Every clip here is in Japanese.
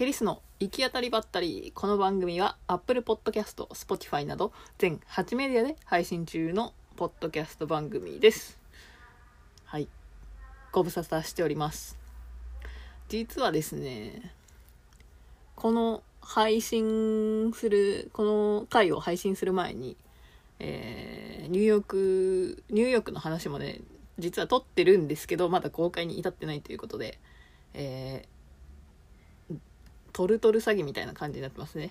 ケリスの行き当たりばったり。この番組は Apple Podcast、Spotify など全8メディアで配信中のポッドキャスト番組です。はい。ご無沙汰しております。実はですね、この配信する、この回を配信する前に、えーニューヨーク、ニューヨークの話もね、実は撮ってるんですけど、まだ公開に至ってないということで、えートルトル詐欺みたいな感じになってますね。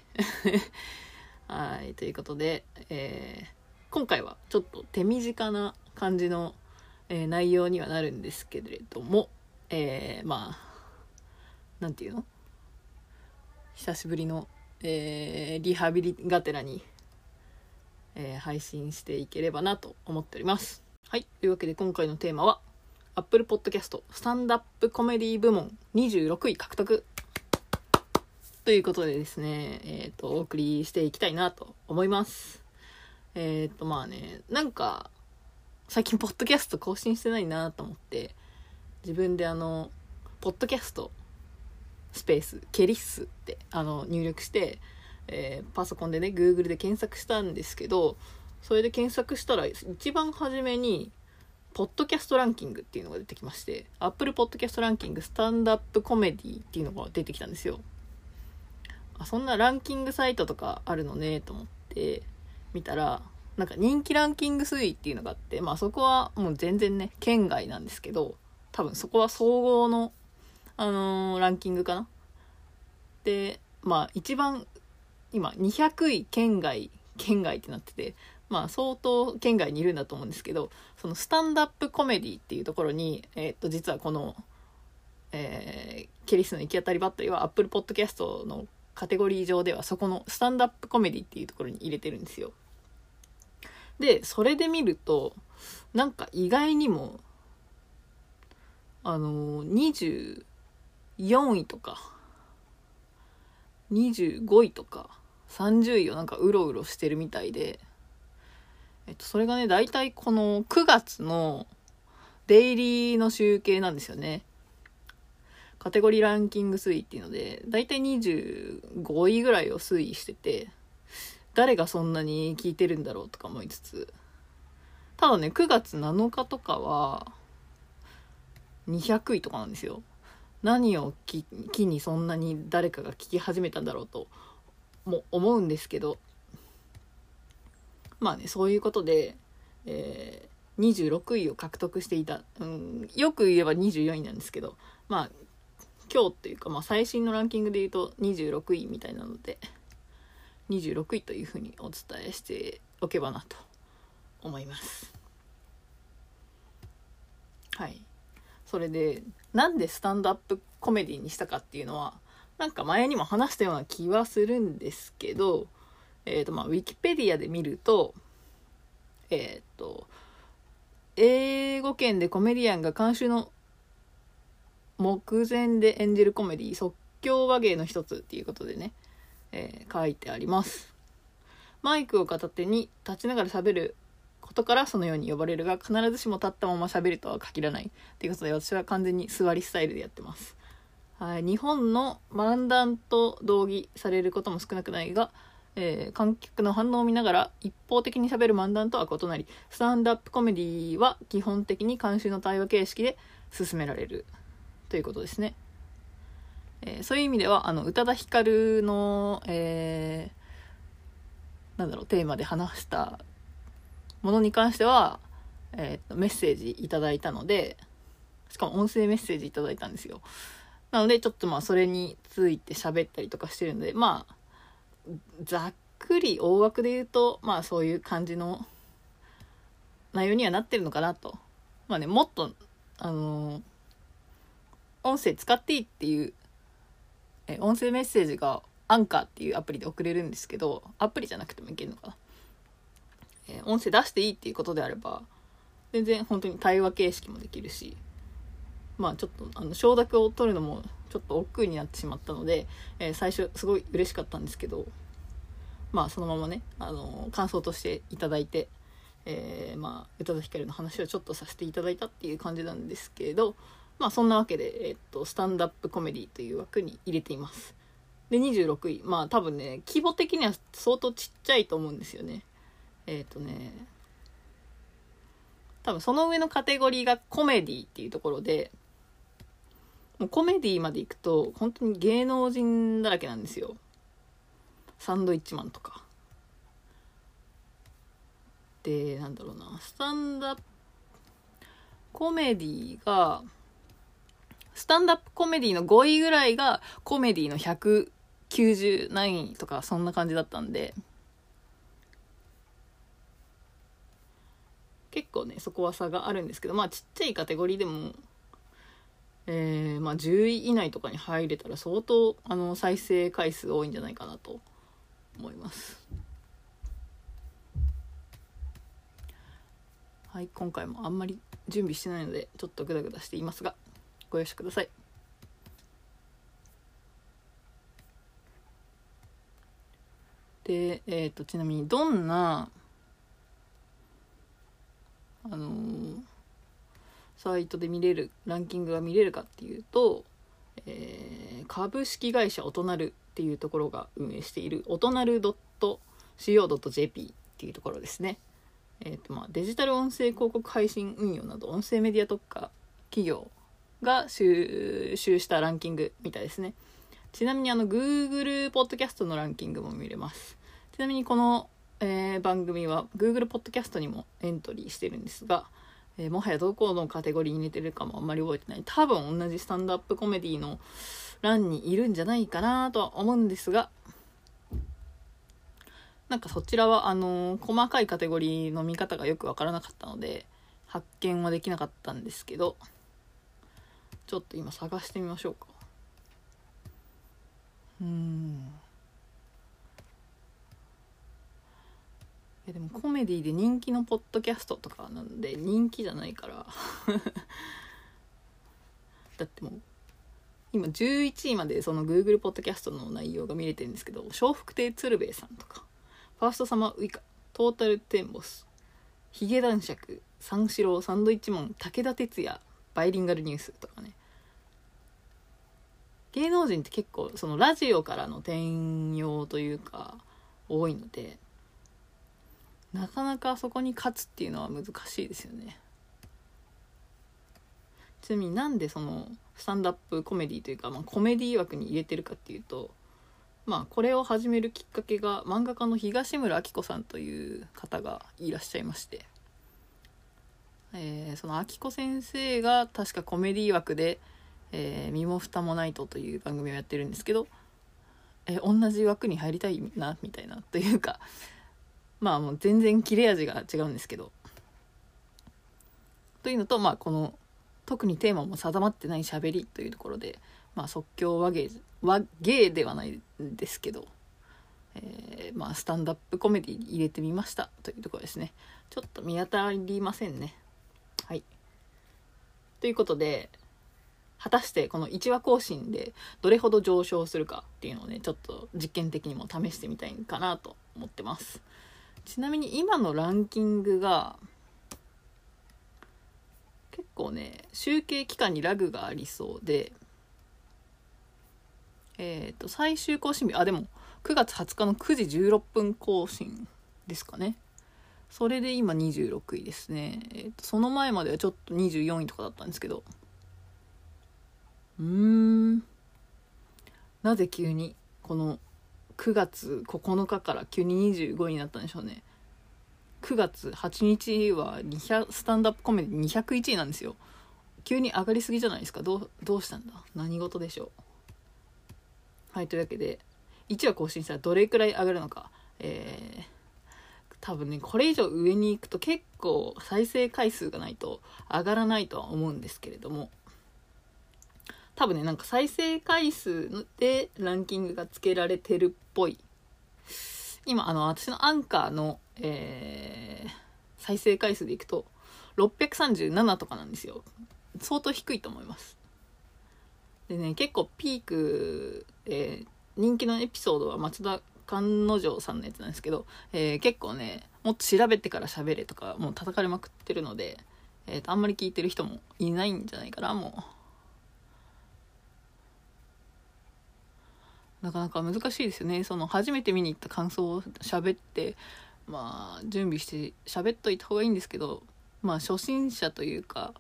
はい、ということで、えー今回はちょっと手短な感じの、えー内容にはなるんですけれども、えーまあ、なんていうの？久しぶりの、えリハビリがてらに、え配信していければなと思っております。はい。というわけで今回のテーマは、Apple Podcast スタンダップコメディ部門26位獲得ということでですね、えっ、と、お送りしていきたいなと思います。えっ、と、まあね、なんか、最近ポッドキャスト更新してないなと思って、自分であの、ポッドキャストスペース、ケリッスってあの入力して、えーパソコンでね、Google で検索したんですけど、それで検索したら一番初めに、ポッドキャストランキングっていうのが出てきまして、Apple Podcast ランキングスタンダップコメディっていうのが出てきたんですよ。あ、そんなランキングサイトとかあるのねと思って見たら、なんか人気ランキング推移っていうのがあって、まあそこはもう全然ね、県外なんですけど、多分そこは総合の、あのーランキングかな。で、まあ一番、今200位県外、県外ってなってて、まあ相当県外にいるんだと思うんですけど、そのスタンダップコメディっていうところに、えーっと実はこの、えーケリスの行き当たりばったりは Apple Podcast のカテゴリー上ではそこのスタンダップコメディっていうところに入れてるんですよ。で、それで見ると、なんか意外にも、あのー、24位とか、25位とか、30位をなんかうろうろしてるみたいで、えっと、それがね、大体この9月のデイリーの集計なんですよね。カテゴリーランキング推移っていうので、だいたい25位ぐらいを推移してて、誰がそんなに聞いてるんだろうとか思いつつ、ただね、9月7日とかは、200位とかなんですよ。何を機にそんなに誰かが聞き始めたんだろうと、も思うんですけど、まあね、そういうことで、えー26位を獲得していた、うん、よく言えば24位なんですけど、まあ、今日っていうか、まあ、最新のランキングで言うと26位みたいなので26位というふうにお伝えしておけばなと思います。はい。それでなんでスタンドアップコメディにしたかっていうのはなんか前にも話したような気はするんですけどえっ、とまあウィキペディアで見るとえっ、と英語圏でコメディアンが監修の目前で演じるコメディ即興話芸の一つっていうことでね、えー書いてあります。マイクを片手に立ちながら喋ることからそのように呼ばれるが必ずしも立ったまま喋るとは限らないっていうことで私は完全に座りスタイルでやってます。はい日本の漫談と同義されることも少なくないが、えー観客の反応を見ながら一方的に喋る漫談とは異なりスタンドアップコメディは基本的に監修の対話形式で進められる。ということですね。えーそういう意味では、あの、宇多田ヒカルの、えーなんだろう、テーマで話したものに関しては、えーメッセージいただいたので、しかも音声メッセージいただいたんですよ。なので、ちょっとまあ、それについて喋ったりとかしてるので、まあ、ざっくり大枠で言うと、まあ、そういう感じの内容にはなってるのかなと。まあね、もっと、あのー音声使っていいっていう、え音声メッセージがアンカーっていうアプリで送れるんですけど、アプリじゃなくてもいけるのかな。え音声出していいっていうことであれば、全然本当に対話形式もできるし、まあちょっとあの承諾を取るのもちょっと億劫になってしまったので、えー最初すごい嬉しかったんですけど、まあそのままね、あの感想としていただいて、えーまあ宇多田ヒカルの話をちょっとさせていただいたっていう感じなんですけど、まあそんなわけで、えっと、スタンダップコメディという枠に入れています。で26位。まあ多分ね規模的には相当ちっちゃいと思うんですよね。えっ、とね多分その上のカテゴリーがコメディっていうところでもうコメディまで行くと本当に芸能人だらけなんですよ。サンドイッチマンとか。でなんだろうな。スタンダップコメディがスタンダップコメディの5位ぐらいがコメディの190何位とかそんな感じだったんで。結構ねそこは差があるんですけどまあちっちゃいカテゴリーでもえー、まあ10位以内とかに入れたら相当あの再生回数多いんじゃないかなと思います。はい今回もあんまり準備してないのでちょっとグダグダしていますが。ご容赦くださいでえっ、ー、とちなみにどんなあのー、サイトで見れるランキングが見れるかっていうと、えー、株式会社おとなるっていうところが運営しているおとなる .co.jp っていうところですね。えーとまあ、デジタル音声広告配信運用など音声メディア特化企業が収集したランキングみたいですね。ちなみにあの Google ポッドキャストのランキングも見れます。ちなみにこのえー、番組は Google ポッドキャストにもエントリーしてるんですが、えー、もはやどこのカテゴリーに入れてるかもあんまり覚えてない多分同じスタンドアップコメディの欄にいるんじゃないかなとは思うんですがなんかそちらはあのー、細かいカテゴリーの見方がよくわからなかったので発見はできなかったんですけどちょっと今探してみましょうか。うん。いやでもコメディで人気のポッドキャストとかなんで人気じゃないから。だってもう今11位までその Google ポッドキャストの内容が見れてるんですけど笑福亭鶴瓶さんとかファーストサマーウイカトータルテンボスヒゲ男爵三四郎サンドイッチマン武田鉄矢バイリンガルニュースとかね。芸能人って結構そのラジオからの転用というか多いのでなかなかそこに勝つっていうのは難しいですよね。ちなみになんでそのスタンダップコメディというか、まあ、コメディ枠に入れてるかっていうとまあこれを始めるきっかけが漫画家の東村明子さんという方がいらっしゃいまして、えー、その明子先生が確かコメディ枠で「えー、身も蓋もないと」という番組をやってるんですけど、えー、同じ枠に入りたいなみたいなというか まあもう全然切れ味が違うんですけど。というのと、まあこの特にテーマも定まってない喋りというところで、まあ即興和芸、和芸ではないんですけど、えー、まあスタンダップコメディに入れてみましたというところですね。ちょっと見当たりませんね。はい。ということで、果たしてこの1話更新でどれほど上昇するかっていうのをね、ちょっと実験的にも試してみたいかなと思ってます。ちなみに今のランキングが結構ね集計期間にラグがありそうでえっ、ー、と最終更新日あでも9月20日の9時16分更新ですかねそれで今26位ですね、えーと、その前まではちょっと24位とかだったんですけどうーん。なぜ急にこの9月9日から急に25位になったんでしょうね。9月8日は200スタンダップコメディ201位なんですよ。急に上がりすぎじゃないですか。どうどうしたんだ？何事でしょう？はいというわけで1話更新したらどれくらい上がるのか。えー、多分ねこれ以上上に行くと結構再生回数がないと上がらないとは思うんですけれども。多分ねなんか再生回数でランキングがつけられてるっぽい。今あの私のアンカーの、えー、再生回数でいくと637とかなんですよ。相当低いと思います。でね結構ピーク、え、人気のエピソードは松田勘之丞さんのやつなんですけど、えー、結構ねもっと調べてから喋れとかもう叩かれまくってるので、えーとあんまり聞いてる人もいないんじゃないかなもう。なかなか難しいですよね。その初めて見に行った感想を喋ってまあ準備して喋っといた方がいいんですけどまあ初心者というか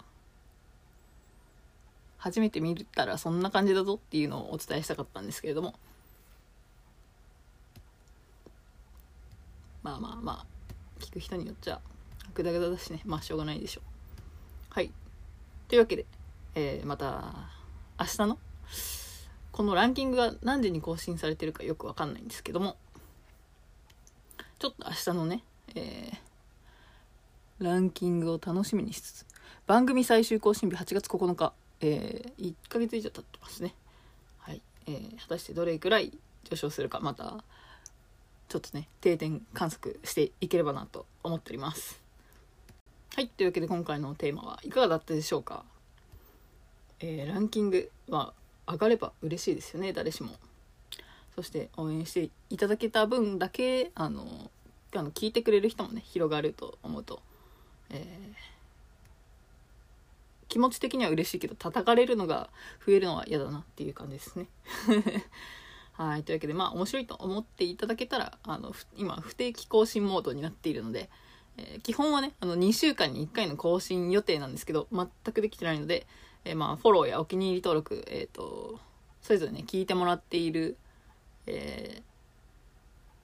初めて見たらそんな感じだぞっていうのをお伝えしたかったんですけれども。まあまあまあ聞く人によっちゃグダグダだしね。まあしょうがないでしょう。はい。というわけで、えー、また明日のこのランキングが何時に更新されてるかよくわかんないんですけどもちょっと明日のね、えー、ランキングを楽しみにしつつ番組最終更新日8月9日、えー、1ヶ月以上経ってますね。はい、えー、果たしてどれくらい上昇するかまたちょっとね定点観測していければなと思っております。はいというわけで今回のテーマはいかがだったでしょうか？えー、ランキングは上がれば嬉しいですよね誰しも。そして応援していただけた分だけあのあの聞いてくれる人もね広がると思うと、えー、気持ち的には嬉しいけど叩かれるのが増えるのは嫌だなっていう感じですね。はいというわけでまあ面白いと思っていただけたらあの今不定期更新モードになっているので、え、基本はねあの2週間に1回の更新予定なんですけど全くできてないので、えー、まあフォローやお気に入り登録えっ、とそれぞれね聞いてもらっているえ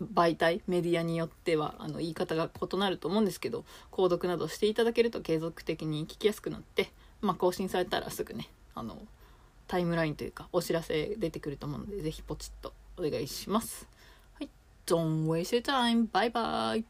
ー、媒体メディアによってはあの言い方が異なると思うんですけど購読などしていただけると継続的に聞きやすくなって、まあ、更新されたらすぐねあのタイムラインというかお知らせ出てくると思うのでぜひポチッとお願いします。はい、Don't waste your time. Bye bye.